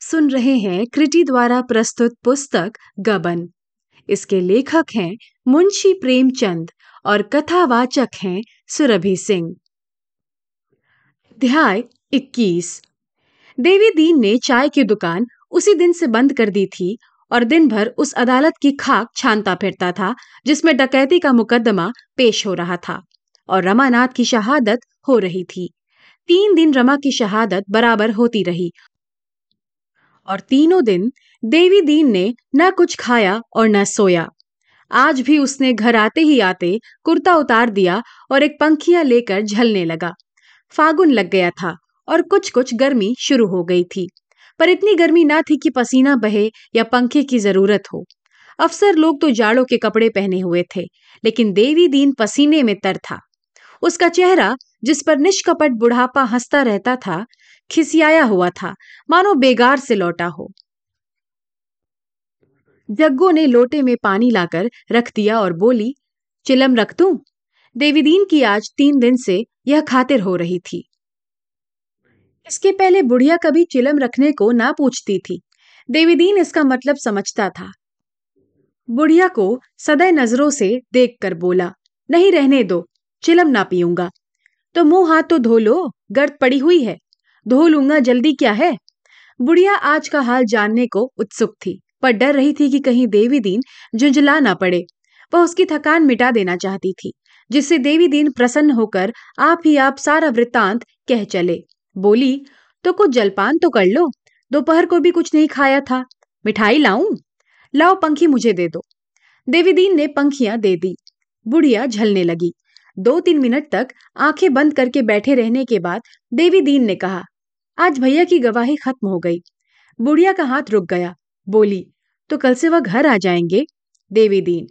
सुन रहे हैं क्रिटी द्वारा प्रस्तुत पुस्तक गबन। इसके लेखक हैं मुंशी प्रेमचंद और कथावाचक हैं सुरभि सिंह। अध्याय 21 देवी दीन ने चाय की दुकान उसी दिन से बंद कर दी थी और दिन भर उस अदालत की खाक छानता फिरता था, जिसमें डकैती का मुकदमा पेश हो रहा था और रमानाथ की शहादत हो रही थी। तीन दिन रमा की शहादत बराबर होती रही और तीनों दिन देवी दीन ने न कुछ खाया और न सोया। आज भी उसने घर आते ही आते कुर्ता उतार दिया और एक पंखिया लेकर झलने लगा। फागुन लग गया था और कुछ कुछ गर्मी शुरू हो गई थी। पर इतनी गर्मी ना थी कि पसीना बहे या पंखे की ज़रूरत हो। अफसर लोग तो जाड़ों के कपड़े पहने हुए थे, लेकिन देवी दीन पसीने में तर था। उसका चेहरा, जिस पर निष्कपट बुढ़ापा हंसता रहता था खिसियाया हुआ था। मानो बेगार से लौटा हो। जग्गो ने लोटे में पानी लाकर रख दिया और बोली, चिलम रख दू? देवीदीन की आज तीन दिन से यह खातिर हो रही थी। इसके पहले बुढ़िया कभी चिलम रखने को ना पूछती थी। देवीदीन इसका मतलब समझता था। बुढ़िया को सदै नज़रों से देखकर बोला, नहीं रहने दो, चिलम ना पीऊँगा। तो मुँह हाथ तो धो लो, गर्द पड़ी हुई है। धो लूँगा, जल्दी क्या है? बुढ़िया आज का हाल जानने को उत्सुक थी, पर डर रही थी कि कहीं देवी दीन झुंझला ना पड़े। वह उसकी थकान मिटा देना चाहती थी, जिससे देवी दीन प्रसन्न होकर आप ही आप सारा वृत्तांत कह चले। बोली तो कुछ जलपान तो कर लो, दोपहर को भी कुछ नहीं खाया था। मिठाई लाऊं? लाओ पंखी मुझे दे दो। देवीदीन ने पंखियाँ दे दी। बुढ़िया झलने लगी। दो तीन मिनट तक आँखें बंद करके बैठे रहने के बाद देवी दीन ने कहा आज भैया की गवाही खत्म हो गई। बुढ़िया का हाथ रुक गया। बोली तो कल से वह घर आ जाएँगे? देवी दीन,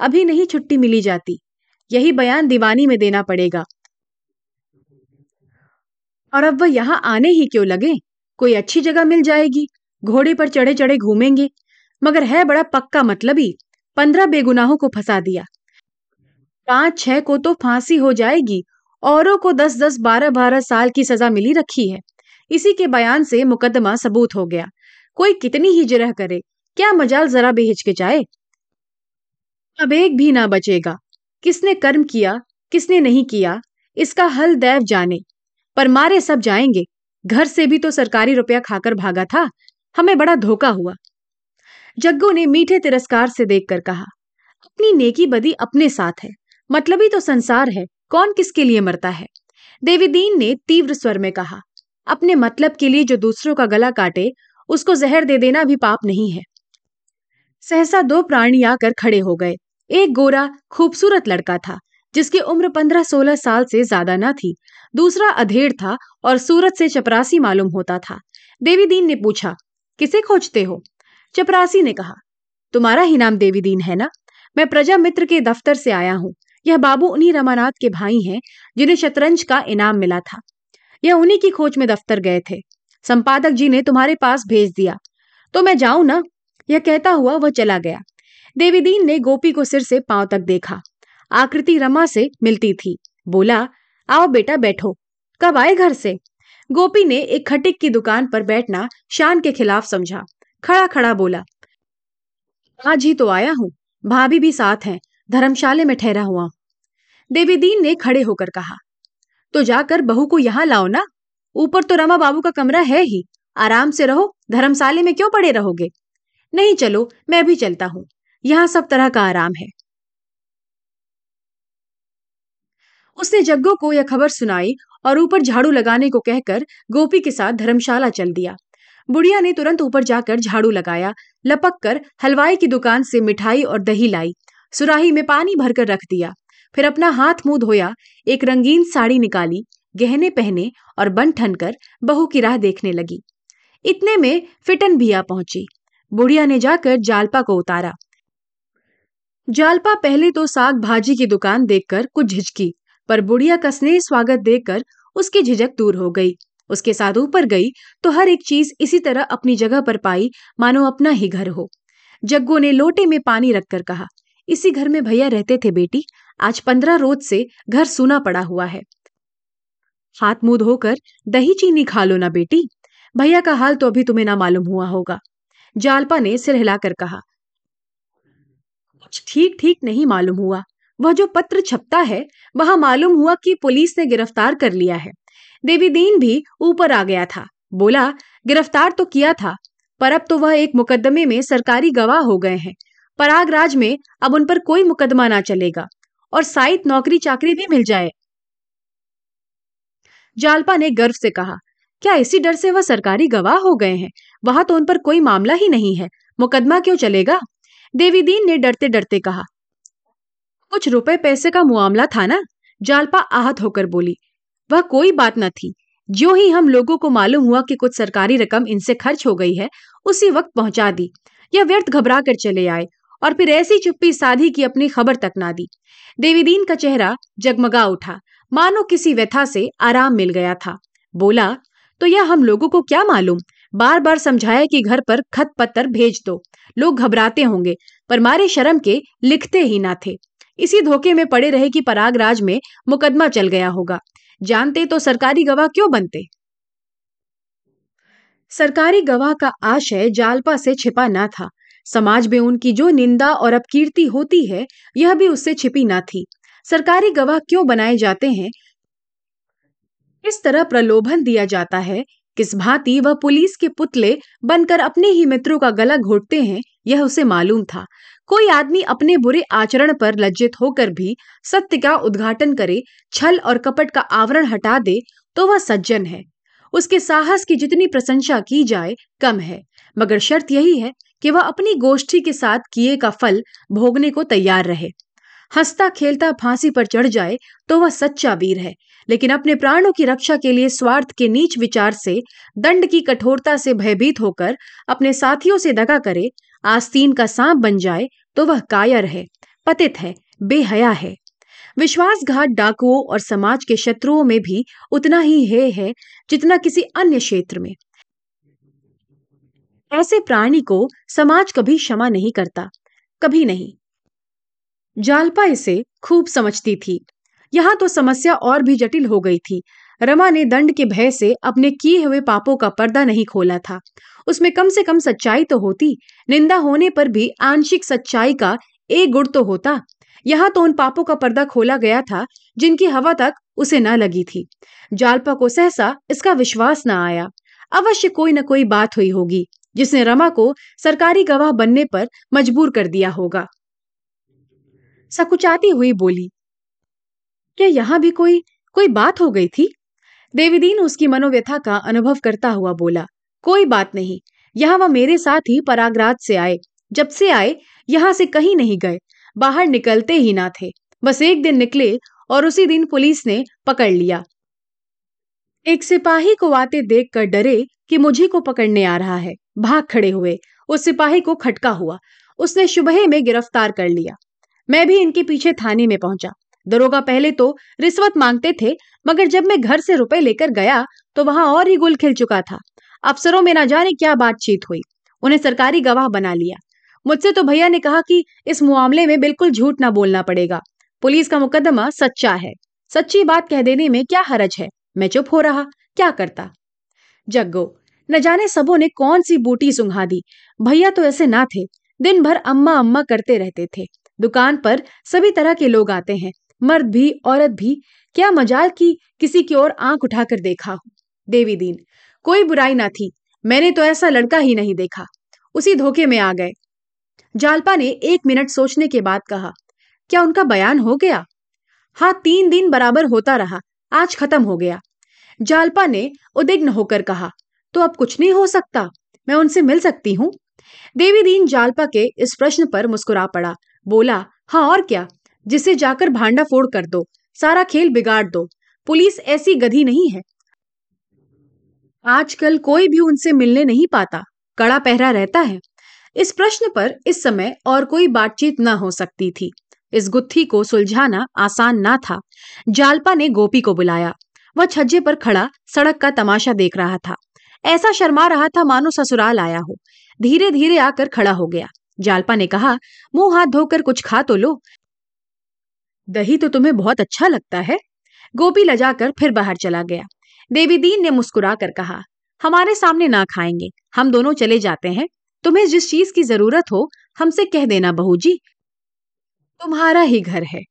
अभी नहीं छुट्टी मिली जाती। यही बयान दीवानी में देना पड़ेगा। और अब वह यहाँ आने ही क्यों लगे? कोई अच्छी जगह मिल जाएगी। घोड़े पर चढ़े चढ़े घूमेंगे। मगर है बड़ा पक्का मतलब ही, पंद्रह बेगुनाहों को फंसा दिया। पाँच, छह को तो फांसी हो जाएगी। औरों को दस दस बारह बारह साल की सजा मिली रखी है। इसी के बयान से मुकदमा सबूत हो गया। कोई कितनी ही जिरह करे, क्या मजाल जरा भी हिचकिचाए? अब एक भी ना बचेगा। किसने कर्म किया, किसने नहीं किया, इसका हल दैव जाने। पर मारे सब जाएँगे। घर से भी तो सरकारी रुपया खाकर भागा था। हमें बड़ा धोखा हुआ। जग्गू ने मीठे तिरस्कार से देखकर कहा, अपनी नेकी बदी अपने साथ है। मतलब ही तो संसार है। कौन किसके लिए मरता है? देवीदीन ने तीव्र स्वर में कहा अपने मतलब के लिए जो दूसरों का गला काटे, उसको जहर दे देना भी पाप नहीं है। सहसा दो प्राणी आकर खड़े हो गए। एक गोरा, खूबसूरत लड़का था, जिसकी उम्र पंद्रह सोलह साल से ज़्यादा न थी। दूसरा अधेड़ था और सूरत से चपरासी मालूम होता था। देवीदीन ने पूछा, किसे खोजते हो? चपरासी ने कहा, तुम्हारा ही नाम देवीदीन है ना? मैं प्रजा मित्र के दफ्तर से आया हूँ। यह बाबू उन्हीं रमानाथ के भाई हैं, जिन्हें शतरंज का इनाम मिला था। यह उन्हीं की खोज में दफ्तर गए थे। संपादक जी ने तुम्हारे पास भेज दिया। तो मैं जाऊँ ना? यह कहता हुआ वह चला गया। देवीदीन ने गोपी को सिर से पाँव तक देखा। आकृति रमा से मिलती थी। बोला, आओ बेटा, बैठो। कब आए घर से? गोपी ने एक खटिक की दुकान पर बैठना शान के खिलाफ समझा। खड़ा खड़ा बोला, आज ही तो आया हूँ। भाभी भी साथ हैं। धर्मशाले में ठहरा हुआ देवीदीन ने खड़े होकर कहा तो जाकर बहू को यहाँ लाओ ना। ऊपर तो रमा बाबू का कमरा है ही। आराम से रहो, धर्मशाले में क्यों पड़े रहोगे? नहीं चलो, मैं भी चलता हूँ। यहाँ सब तरह का आराम है। उसने जग्गो को यह खबर सुनाई और ऊपर झाड़ू लगाने को कहकर गोपी के साथ धर्मशाला चल दिया। बुढ़िया ने तुरंत ऊपर जाकर झाड़ू लगाया, लपक कर हलवाई की दुकान से मिठाई और दही लाई। सुराही में पानी भरकर रख दिया। फिर अपना हाथ मुँह धोया, एक रंगीन साड़ी निकाली, गहने पहने और बन ठन कर बहू की राह देखने लगी। इतने में फिटन भी आ पहुँची। बुढ़िया ने जाकर जालपा को उतारा। जालपा पहले तो साग भाजी की दुकान देखकर कुछ झिझकी पर बुढ़िया का स्नेह स्वागत देखकर उसकी झिझक दूर हो गई। उसके साथ ऊपर गई तो हर एक चीज़ इसी तरह अपनी जगह पर पाई, मानो अपना ही घर हो। जग्गू ने लोटे में पानी रखकर कहा इसी घर में भैया रहते थे बेटी। आज पंद्रह रोज से घर सूना पड़ा हुआ है। हाथ मुँह धोकर दही चीनी खा लो ना बेटी। भैया का हाल तो अभी तुम्हें ना मालूम हुआ होगा। जालपा ने सिर हिलाकर कहा, कुछ ठीक ठीक नहीं मालूम हुआ। वह जो पत्र छपता है, वहाँ मालूम हुआ कि पुलिस ने गिरफ़्तार कर लिया है। देवीदीन भी ऊपर आ गया था। बोला, गिरफ़्तार तो किया था, पर अब तो वह एक मुकदमे में सरकारी गवाह हो गए हैं। परागराज में अब उन पर कोई मुकदमा ना चलेगा और साइट नौकरी चाकरी भी मिल जाए। जालपा ने गर्व से कहा, क्या इसी डर से वह सरकारी गवाह हो गए हैं? वहाँ तो उन पर कोई मामला ही नहीं है। मुकदमा क्यों चलेगा? देवीदीन ने डरते डरते कहा, कुछ रुपए पैसे का मुआमला था ना? जालपा आहत होकर बोली, वह कोई बात न थी। जो ही हम लोगों को मालूम हुआ कि कुछ सरकारी रकम इनसे खर्च हो गई है, उसी वक्त पहुँचा दी। यह व्यर्थ घबरा कर चले आए। और फिर ऐसी चुप्पी साधी की अपनी खबर तक ना दी। देवीदीन का चेहरा जगमगा उठा। मानो किसी व्यथा से आराम मिल गया था। बोला तो यह हम लोगों को क्या मालूम? बार बार समझाया कि घर पर खत पत्तर भेज दो। लोग घबराते होंगे, पर मारे शर्म के लिखते ही ना थे। इसी धोखे में पड़े रहे कि परागराज में मुकदमा चल गया होगा। जानते तो सरकारी गवाह क्यों बनते? सरकारी गवाह का आशय जालपा से छिपा ना था। समाज में उनकी जो निंदा और अपकीर्ति होती है, यह भी उससे छिपी ना थी। सरकारी गवाह क्यों बनाए जाते हैं? इस तरह प्रलोभन दिया जाता है? किस भांति वह पुलिस के पुतले बनकर अपने ही मित्रों का गला घोटते हैं, यह उसे मालूम था। कोई आदमी अपने बुरे आचरण पर लज्जित होकर भी सत्य का उद्घाटन करे, छल और कपट का आवरण हटा दे तो वह सज्जन है। उसके साहस की जितनी प्रशंसा की जाए, कम है। मगर शर्त यही है कि वह अपनी गोष्ठी के साथ किए का फल भोगने को तैयार रहे। हंसता खेलता फांसी पर चढ़ जाए तो वह सच्चा वीर है लेकिन अपने प्राणों की रक्षा के लिए स्वार्थ के नीच विचार से दंड की कठोरता से भयभीत होकर अपने साथियों से दगा करे आस्तीन का सांप बन जाए तो वह कायर है पतित है बेहया है। विश्वासघात डाकुओं और समाज के शत्रुओं में भी उतना ही है, है जितना किसी अन्य क्षेत्र में। ऐसे प्राणी को समाज कभी क्षमा नहीं करता, कभी नहीं। जालपा इसे खूब समझती थी। यहाँ तो समस्या और भी जटिल हो गई थी। रमा ने दंड के भय से अपने किए हुए पापों का पर्दा नहीं खोला था। उसमें कम से कम सच्चाई तो होती, निंदा होने पर भी आंशिक सच्चाई का एक गुण तो होता। यहाँ तो उन पापों का पर्दा खोला गया था, जिनकी हवा तक उसे न लगी थी। जालपा को सहसा इसका विश्वास न आया। अवश्य कोई न कोई बात हुई होगी। जिसने रमा को सरकारी गवाह बनने पर मजबूर कर दिया होगा। सकुचाती हुई बोली, क्या यहाँ भी कोई कोई बात हो गई थी? देवीदीन उसकी मनोव्यथा का अनुभव करता हुआ बोला, कोई बात नहीं, यहाँ वह मेरे साथ ही परागराज से आए। जब से आए, यहाँ से कहीं नहीं गए, बाहर निकलते ही ना थे। बस एक दिन निकले और उसी दिन पुलिस ने पकड़ लिया। एक सिपाही को आते देखकर डरे कि मुझे को पकड़ने आ रहा है। भाग खड़े हुए। उस सिपाही को खटका हुआ। उसने शुभहे में गिरफ़्तार कर लिया। मैं भी इनके पीछे थाने में पहुँचा। दरोगा पहले तो रिश्वत मांगते थे, मगर जब मैं घर से रुपए लेकर गया तो वहाँ और ही गुल खिल चुका था। अफसरों में ना जाने क्या बातचीत हुई। उन्हें सरकारी गवाह बना लिया। मुझसे तो भैया ने कहा कि इस मामले में बिल्कुल झूठ ना बोलना पड़ेगा। पुलिस का मुकदमा सच्चा है। सच्ची बात कह देने में क्या हरज है? मैं चुप हो रहा। क्या करता? जग्गो न जाने सबों ने कौन सी बूटी सुंघा दी। भैया तो ऐसे ना थे। दिन भर अम्मा अम्मा करते रहते थे। दुकान पर सभी तरह के लोग आते हैं। मर्द भी, औरत भी। क्या मजाल की किसी की ओर आँख उठाकर देखा हो? देवी दीन, कोई बुराई ना थी। मैंने तो ऐसा लड़का ही नहीं देखा। उसी धोखे में आ गए। जालपा ने एक मिनट सोचने के बाद कहा, क्या उनका बयान हो गया? हाँ तीन दिन बराबर होता रहा। आज खत्म हो गया। जालपा ने उदिग्न होकर कहा तो अब कुछ नहीं हो सकता। मैं उनसे मिल सकती हूँ। देवी दीन जालपा के इस प्रश्न पर मुस्कुरा पड़ा। बोला हाँ और क्या? जिसे जाकर भांडा फोड़ कर दो, सारा खेल बिगाड़ दो। पुलिस ऐसी गधी नहीं है। आजकल कोई भी उनसे मिलने नहीं पाता। कड़ा पहरा रहता है। इस प्रश्न पर इस समय और कोई बातचीत न हो सकती थी। इस गुत्थी को सुलझाना आसान ना था। जालपा ने गोपी को बुलाया। वह छज्जे पर खड़ा, सड़क का तमाशा देख रहा था। ऐसा शर्मा रहा था मानो ससुराल आया हो। धीरे धीरे आकर खड़ा हो गया। जालपा ने कहा, मुँह हाथ धोकर कुछ खा तो लो। दही तो तुम्हें बहुत अच्छा लगता है। गोपी लजाकर फिर बाहर चला गया। देवी दीन ने मुस्कुरा कर कहा, हमारे सामने ना खाएँगे। हम दोनों चले जाते हैं। तुम्हें जिस चीज़ की ज़रूरत हो, हमसे कह देना बहू जी तुम्हारा ही घर है।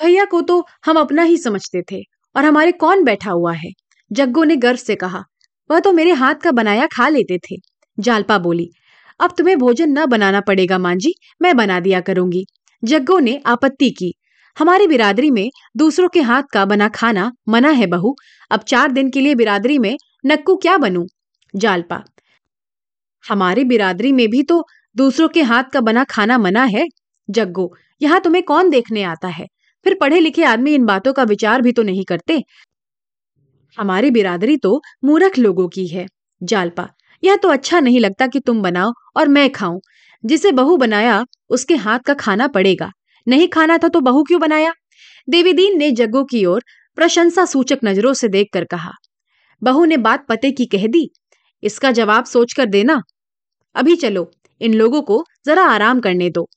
भैया को तो हम अपना ही समझते थे। और हमारे कौन बैठा हुआ है? जग्गो ने गर्व से कहा, वह तो मेरे हाथ का बनाया खा लेते थे। जालपा बोली, अब तुम्हें भोजन न बनाना पड़ेगा मांझी मैं बना दिया करूँगी। जग्गो ने आपत्ति की, हमारी बिरादरी में दूसरों के हाथ का बना खाना मना है बहू, अब चार दिन के लिए बिरादरी में नक्कू क्या बनू? जालपा, हमारी बिरादरी में भी तो दूसरों के हाथ का बना खाना मना है? जग्गो, यहाँ तुम्हें कौन देखने आता है? फिर पढ़े लिखे आदमी इन बातों का विचार भी तो नहीं करते। हमारी बिरादरी तो मूर्ख लोगों की है, जालपा। यह तो अच्छा नहीं लगता कि तुम बनाओ और मैं खाऊं। जिसे बहू बनाया, उसके हाथ का खाना पड़ेगा। नहीं खाना था तो बहू क्यों बनाया? देवीदीन ने जग्गो की ओर प्रशंसा सूचक नज़रों से देखकर कहा, बहू ने बात पते की कह दी। इसका जवाब सोचकर देना। अभी चलो, इन लोगों को जरा आराम करने दो।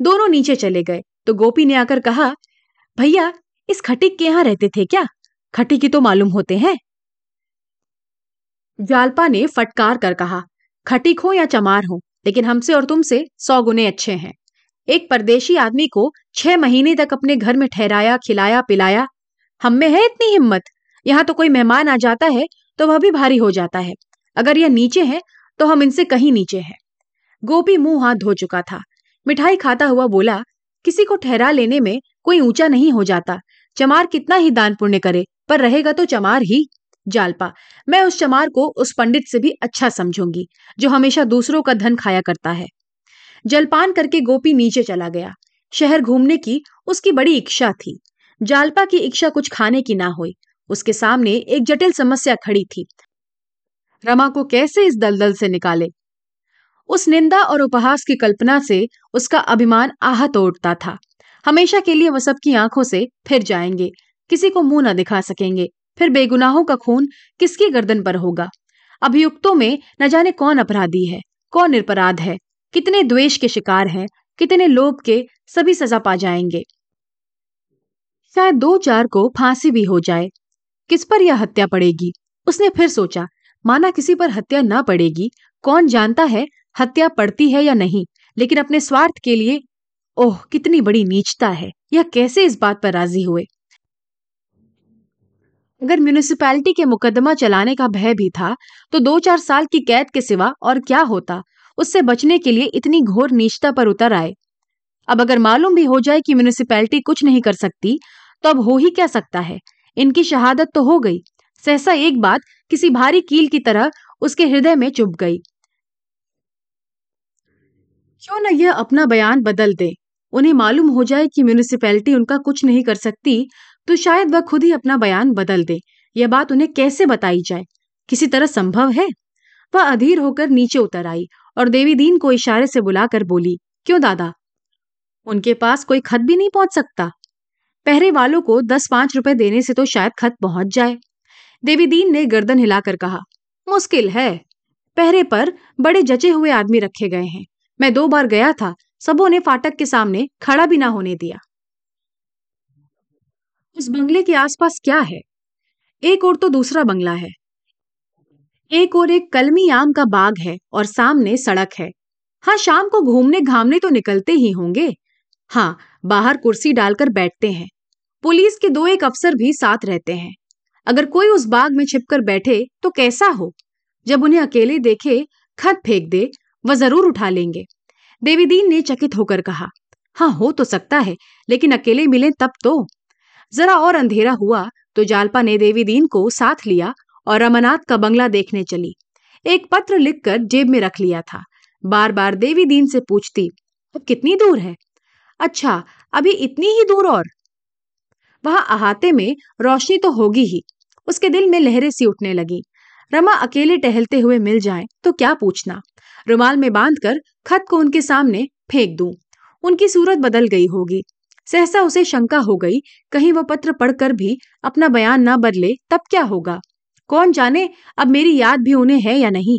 दोनों नीचे चले गए तो गोपी ने आकर कहा भैया, इस खटिक के यहाँ रहते थे क्या? खटी की तो मालूम होते हैं। जालपा ने फटकार कर कहा खटिक हो या चमार हो, लेकिन हमसे और तुमसे सौ गुने अच्छे हैं। एक परदेशी आदमी को छह महीने तक अपने घर में ठहराया, खिलाया, पिलाया, हम में है इतनी हिम्मत? यहाँ तो कोई मेहमान आ जाता है तो वह भी भारी हो जाता है। अगर यह नीचे है तो हम इनसे कहीं नीचे हैं। गोपी मुँह हाथ धो चुका था। मिठाई खाता हुआ बोला, किसी को ठहरा लेने में कोई ऊँचा नहीं हो जाता। चमार कितना ही दान पुण्य करे, पर रहेगा तो चमार ही। जालपा, मैं उस चमार को उस पंडित से भी अच्छा समझूँगी, जो हमेशा दूसरों का धन खाया करता है। जलपान करके गोपी नीचे चला गया। शहर घूमने की उसकी बड़ी इच्छा थी। जालपा की इच्छा कुछ खाने की ना हुई। उसके सामने एक जटिल समस्या खड़ी थी। रमा को कैसे इस दलदल से निकाले? उस निंदा और उपहास की कल्पना से उसका अभिमान आहत उठता था। हमेशा के लिए वह सबकी आँखों से फिर जाएँगे। किसी को मुँह न दिखा सकेंगे। फिर बेगुनाहों का खून किसकी गर्दन पर होगा? अभियुक्तों में न जाने कौन अपराधी है, कौन निरपराध है, कितने द्वेष के शिकार हैं, कितने लोभ के सभी सजा पा जाएँगे। शायद दो चार को फांसी भी हो जाए। किस पर यह हत्या पड़ेगी? उसने फिर सोचा, माना किसी पर हत्या ना पड़ेगी, कौन जानता है हत्या पड़ती है या नहीं, लेकिन अपने स्वार्थ के लिए ओह, कितनी बड़ी नीचता है। यह कैसे इस बात पर राज़ी हुए? अगर म्यूनिसिपैलिटी के मुकदमा चलाने का भय भी था तो दो चार साल की कैद के सिवा और क्या होता? उससे बचने के लिए इतनी घोर नीचता पर उतर आए। अब अगर मालूम भी हो जाए कि म्यूनिसिपैलिटी कुछ नहीं कर सकती तो अब हो ही क्या सकता है? इनकी शहादत तो हो गई। सहसा एक बात, किसी भारी कील की तरह उसके हृदय में चुभ गई। क्यों न यह अपना बयान बदल दे? उन्हें मालूम हो जाए कि म्यूनिसिपैलिटी उनका कुछ नहीं कर सकती तो शायद वह खुद ही अपना बयान बदल दे। यह बात उन्हें कैसे बताई जाए? किसी तरह संभव है? वह अधीर होकर नीचे उतर आई और देवी दीन को इशारे से बुलाकर बोली, क्यों दादा? उनके पास कोई खत भी नहीं पहुँच सकता। पहरे वालों को दस पाँच रुपए देने से तो शायद खत पहुँच जाए। देवी दीन ने गर्दन हिलाकर कहा, मुश्किल है। पहरे पर बड़े जचे हुए आदमी रखे गए हैं। मैं दो बार गया था सबों ने फाटक के सामने खड़ा भी ना होने दिया। उस बंगले के आसपास क्या है? एक और तो दूसरा बंगला है। एक और एक कलमी आम का बाग है और सामने सड़क है। हाँ शाम को घूमने घामने तो निकलते ही होंगे। हाँ बाहर कुर्सी डालकर बैठते हैं। पुलिस के दो एक अफसर भी साथ रहते हैं। अगर कोई उस बाग में छिपकर बैठे तो कैसा हो? जब उन्हें अकेले देखे, खत फेंक दे, वह ज़रूर उठा लेंगे। देवीदीन ने चकित होकर कहा हाँ हो तो सकता है, लेकिन अकेले मिले तब तो। जरा और अंधेरा हुआ तो जालपा ने देवीदीन को साथ लिया और रमनाथ का बंगला देखने चली। एक पत्र लिखकर जेब में रख लिया था। बार बार देवी दीन से पूछती, अब कितनी दूर है? अच्छा अभी इतनी ही दूर और। वहाँ अहाते में रोशनी तो होगी ही। उसके दिल में लहरें सी उठने लगी। रमा अकेले टहलते हुए मिल जाए तो क्या पूछना? रुमाल में बांधकर खत को उनके सामने फेंक दूँ। उनकी सूरत बदल गई होगी। सहसा उसे शंका हो गई, कहीं वह पत्र पढ़कर भी अपना बयान ना बदले, तब क्या होगा? कौन जाने अब मेरी याद भी उन्हें है या नहीं?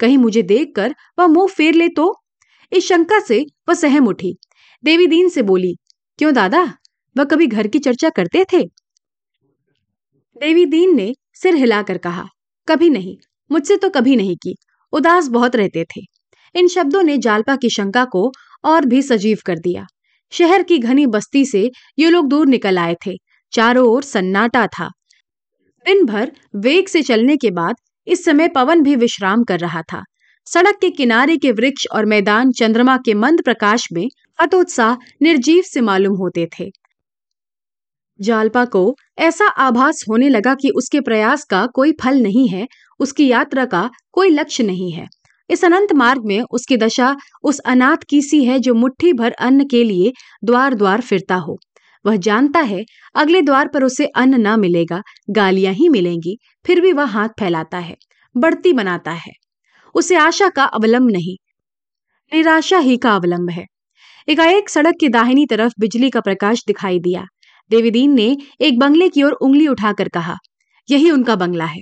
कहीं मुझे देखकर वह मुँह फेर ले तो? इस शंका से वह सहम उठी। देवी दीन से बोली, क्यों दादा? वह कभी घर की चर्चा करते थे? देवी दीन ने सिर हिलाकर कहा, कभी नहीं। मुझसे तो कभी नहीं की। उदास बहुत रहते थे। इन शब्दों ने जालपा की शंका को और भी सजीव कर दिया। शहर की घनी बस्ती से ये लोग दूर निकल आए थे। चारों ओर सन्नाटा था। दिन भर वेग से चलने के बाद इस समय पवन भी विश्राम कर रहा था। सड़क के किनारे के वृक्ष और मैदान चंद्रमा के मंद प्रकाश में हतोत्साह, निर्जीव से मालूम होते थे। जालपा को ऐसा आभास होने लगा कि उसके प्रयास का कोई फल नहीं है, उसकी यात्रा का कोई लक्ष्य नहीं है। इस अनंत मार्ग में उसकी दशा उस अनाथ की सी है जो मुट्ठी भर अन्न के लिए द्वार द्वार फिरता हो। वह जानता है अगले द्वार पर उसे अन्न न मिलेगा, गालियाँ ही मिलेंगी, फिर भी वह हाथ फैलाता है, बढ़ती बनाता है। उसे आशा का अवलंब नहीं, निराशा ही का अवलंब है। एकाएक सड़क की दाहिनी तरफ़ बिजली का प्रकाश दिखाई दिया। देवीदीन ने एक बंगले की ओर उंगली उठाकर कहा, यही उनका बंगला है।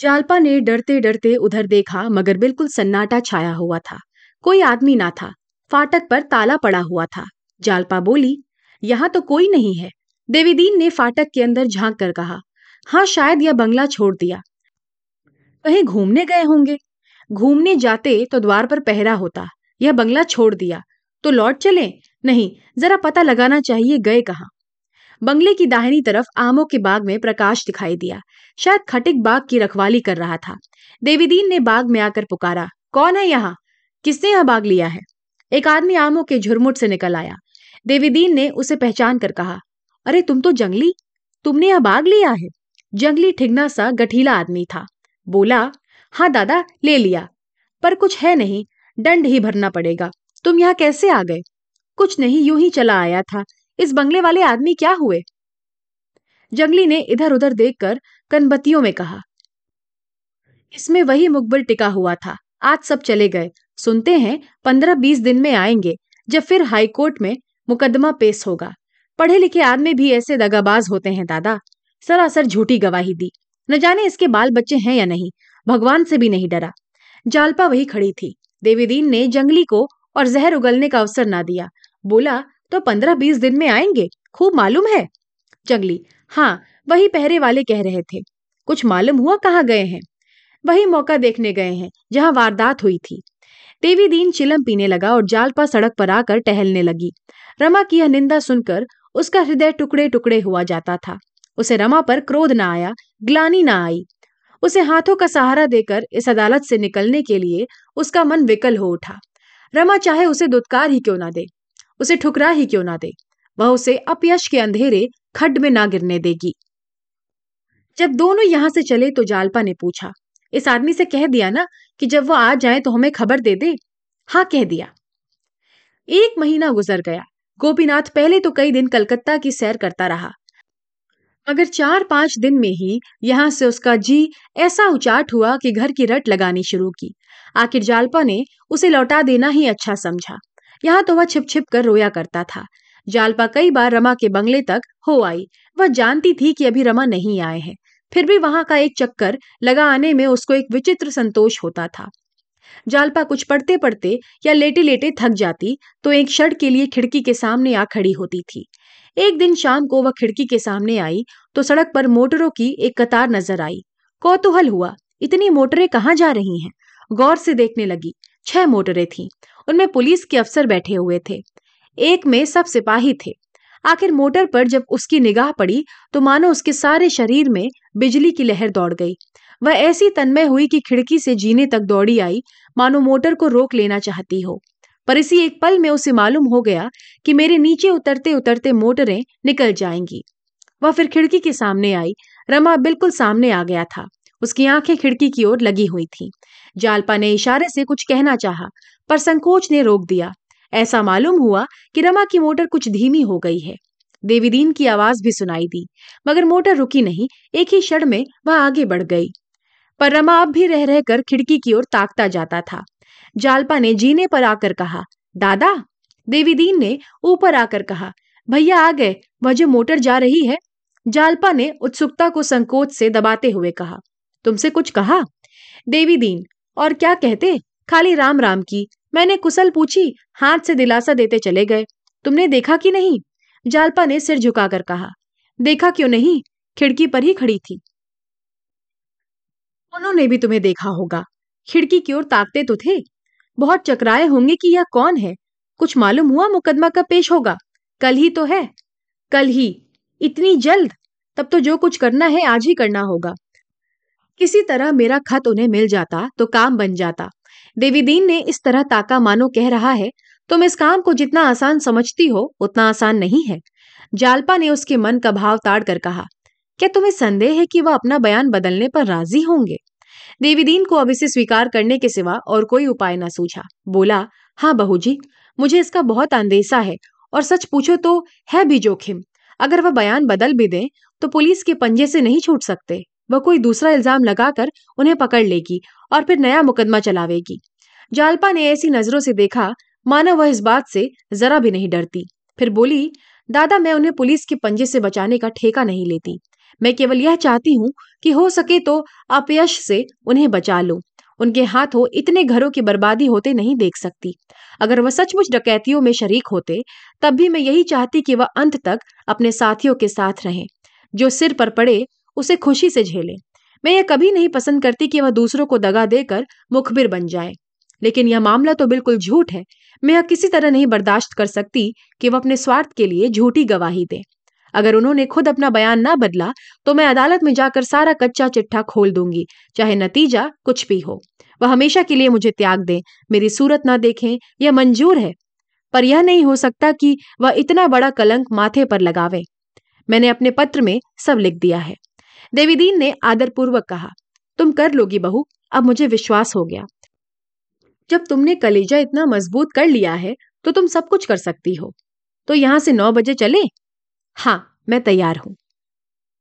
जालपा ने डरते डरते उधर देखा, मगर बिल्कुल सन्नाटा छाया हुआ था। कोई आदमी ना था। फाटक पर ताला पड़ा हुआ था। जालपा बोली, यहाँ तो कोई नहीं है। देवीदीन ने फाटक के अंदर झाँक कर कहा हाँ शायद यह बंगला छोड़ दिया। कहीं घूमने गए होंगे। घूमने जाते तो द्वार पर पहरा होता। यह बंगला छोड़ दिया। तो लौट चले? नहीं, जरा पता लगाना चाहिए गए कहा? बंगले की दाहिनी तरफ़ आमों के बाग में प्रकाश दिखाई दिया। शायद खटिक बाग की रखवाली कर रहा था। देवीदीन ने बाग में आकर पुकारा, कौन है यहाँ? किसने यह बाग लिया है? एक आदमी आमों के झुरमुट से निकल आया। देवीदीन ने उसे पहचान कर कहा, अरे, तुम तो जंगली? तुमने यह बाग लिया है? जंगली ठिगना सा गठीला आदमी था। बोला हाँ दादा, ले लिया। पर कुछ है नहीं, दंड ही भरना पड़ेगा। तुम यहाँ कैसे आ गए? कुछ नहीं, यूँ ही चला आया था। इस बंगले वाले आदमी क्या हुए? जंगली ने इधर उधर देखकर कनबत्तियों में कहा, इसमें वही मुकबिल टिका हुआ था। आज सब चले गए। सुनते हैं पंद्रह बीस दिन में आएँगे, जब फिर हाईकोर्ट में मुकदमा पेश होगा। पढ़े लिखे आदमी भी ऐसे दगाबाज होते हैं, दादा। सरासर झूठी गवाही दी। न जाने इसके बाल बच्चे हैं या नहीं। भगवान से भी नहीं डरा। जालपा वही खड़ी थी। देवीदीन ने जंगली को और जहर उगलने का अवसर ना दिया। बोला तो पंद्रह बीस दिन में आएँगे, खूब मालूम है? जंगली हाँ वही पहरे वाले कह रहे थे। कुछ मालूम हुआ कहाँ गए हैं? वही मौका देखने गए हैं, जहाँ वारदात हुई थी। देवी दीन चिलम पीने लगा और जालपा सड़क पर आकर टहलने लगी। रमा की यह निंदा सुनकर उसका हृदय टुकड़े टुकड़े हुआ जाता था। उसे रमा पर क्रोध न आया, ग्लानी न आई। उसे हाथों का सहारा देकर इस अदालत से निकलने के लिए उसका मन विकल हो उठा। रमा चाहे उसे दुत्कार ही क्यों ना दे। उसे ठुकरा ही क्यों ना दे? वह उसे अपयश के अंधेरे खड्ड में ना गिरने देगी। जब दोनों यहाँ से चले तो जालपा ने पूछा, इस आदमी से कह दिया ना कि जब वो आ जाए तो हमें खबर दे दे? हाँ कह दिया। एक महीना गुजर गया। गोपीनाथ पहले तो कई दिन कलकत्ता की सैर करता रहा। मगर चार पाँच दिन में ही यहाँ से उसका जी ऐसा उचाट हुआ कि घर की रट लगानी शुरू की। आखिर जालपा ने उसे लौटा देना ही अच्छा समझा। यहाँ तो वह छिप छिप कर रोया करता था। जालपा कई बार रमा के बंगले तक हो आई। वह जानती थी कि अभी रमा नहीं आए हैं। फिर भी वहाँ का एक चक्कर लगा आने में उसको एक विचित्र संतोष होता था। जालपा कुछ पढ़ते पढ़ते या लेटे लेटे थक जाती तो एक क्षण के लिए खिड़की के सामने आ खड़ी होती थी। एक दिन शाम को वह खिड़की के सामने आई तो सड़क पर मोटरों की एक कतार नज़र आई। कौतूहल हुआ, इतनी मोटरें कहाँ जा रही हैं? गौर से देखने लगी, छह मोटरें थीं। उनमें पुलिस के अफसर बैठे हुए थे। एक में सब सिपाही थे। आखिर मोटर पर जब उसकी निगाह पड़ी तो मानो उसके सारे शरीर में बिजली की लहर दौड़ गई। वह ऐसी तन्मय हुई कि खिड़की से जीने तक दौड़ी आई, मानो मोटर को रोक लेना चाहती हो। पर इसी एक पल में उसे मालूम हो गया कि मेरे नीचे उतरते उतरते मोटरें निकल जाएँगी। वह फिर खिड़की के सामने आई। रमा बिल्कुल सामने आ गया था। उसकी आँखें खिड़की की ओर लगी हुई थी। जालपा ने इशारे से कुछ कहना चाहा, पर संकोच ने रोक दिया। ऐसा मालूम हुआ कि रमा की मोटर कुछ धीमी हो गई है। देवीदीन की आवाज़ भी सुनाई दी, मगर मोटर रुकी नहीं, एक ही क्षण में वह आगे बढ़ गई। पर रमा अब भी रह रहकर खिड़की की ओर ताकता जाता था। जालपा ने जीने पर आकर कहा, दादा! देवीदीन ने ऊपर आकर कहा, भैया, आ गए। वह जो मोटर जा रही है। जालपा ने उत्सुकता को संकोच से दबाते हुए कहा, तुमसे कुछ कहा? देवीदीन और क्या कहते? खाली राम राम की। मैंने कुशल पूछी, हाथ से दिलासा देते चले गए। तुमने देखा कि नहीं? जालपा ने सिर झुकाकर कहा। देखा क्यों नहीं? खिड़की पर ही खड़ी थी। उन्होंने भी तुम्हें देखा होगा। खिड़की की ओर ताकते तो थे। बहुत चकराए होंगे कि यह कौन है? कुछ मालूम हुआ मुकदमा कब पेश होगा? कल ही तो है। कल ही। इतनी जल्द? तब तो जो कुछ करना है, आज ही करना होगा। किसी तरह मेरा खत उन्हें मिल जाता तो काम बन जाता। देवीदीन ने इस तरह ताका मानो कह रहा है, तुम इस काम को जितना आसान समझती हो, उतना आसान नहीं है। जालपा ने उसके मन का भाव ताड़ कर कहा, क्या तुम्हें संदेह है कि वह अपना बयान बदलने पर राज़ी होंगे? देवीदीन को अब इसे स्वीकार करने के सिवा और कोई उपाय न सूझा। बोला हाँ बहू जी मुझे इसका बहुत अंदेशा है, और सच पूछो तो है भी जोखिम। अगर वह बयान बदल भी दे तो पुलिस के पंजे से नहीं छूट सकते। वह कोई दूसरा इल्ज़ाम लगाकर उन्हें पकड़ लेगी और फिर नया मुकदमा चलावेगी। जालपा ने ऐसी नज़रों से देखा, मानो वह इस बात से जरा भी नहीं डरती। फिर बोली, दादा, मैं उन्हें पुलिस के पंजे से बचाने का ठेका नहीं लेती। मैं केवल यह चाहती हूँ कि हो सके तो अपयश से उन्हें बचा लूँ। उनके हाथों इतने घरों की बर्बादी होते नहीं देख सकती। अगर वह सचमुच डकैतियों में शरीक होते, तब भी मैं यही चाहती कि वह अंत तक अपने साथियों के साथ रहें, जो सिर पर पड़े उसे खुशी से झेले। मैं यह कभी नहीं पसंद करती कि वह दूसरों को दगा देकर मुखबिर बन जाए। लेकिन यह मामला तो बिल्कुल झूठ है। मैं यह किसी तरह नहीं बर्दाश्त कर सकती कि वह अपने स्वार्थ के लिए झूठी गवाही दे। अगर उन्होंने खुद अपना बयान ना बदला तो मैं अदालत में जाकर सारा कच्चा चिट्ठा खोल दूँगी, चाहे नतीजा कुछ भी हो। वह हमेशा के लिए मुझे त्याग दें, मेरी सूरत ना देखें, यह मंजूर है। पर यह नहीं हो सकता कि वह इतना बड़ा कलंक माथे पर लगावे। मैंने अपने पत्र में सब लिख दिया है। देवीदीन ने आदरपूर्वक कहा, तुम कर लोगी बहू, अब मुझे विश्वास हो गया। जब तुमने कलेजा इतना मज़बूत कर लिया है तो तुम सब कुछ कर सकती हो। तो यहाँ से नौ बजे चले? हाँ मैं तैयार हूँ।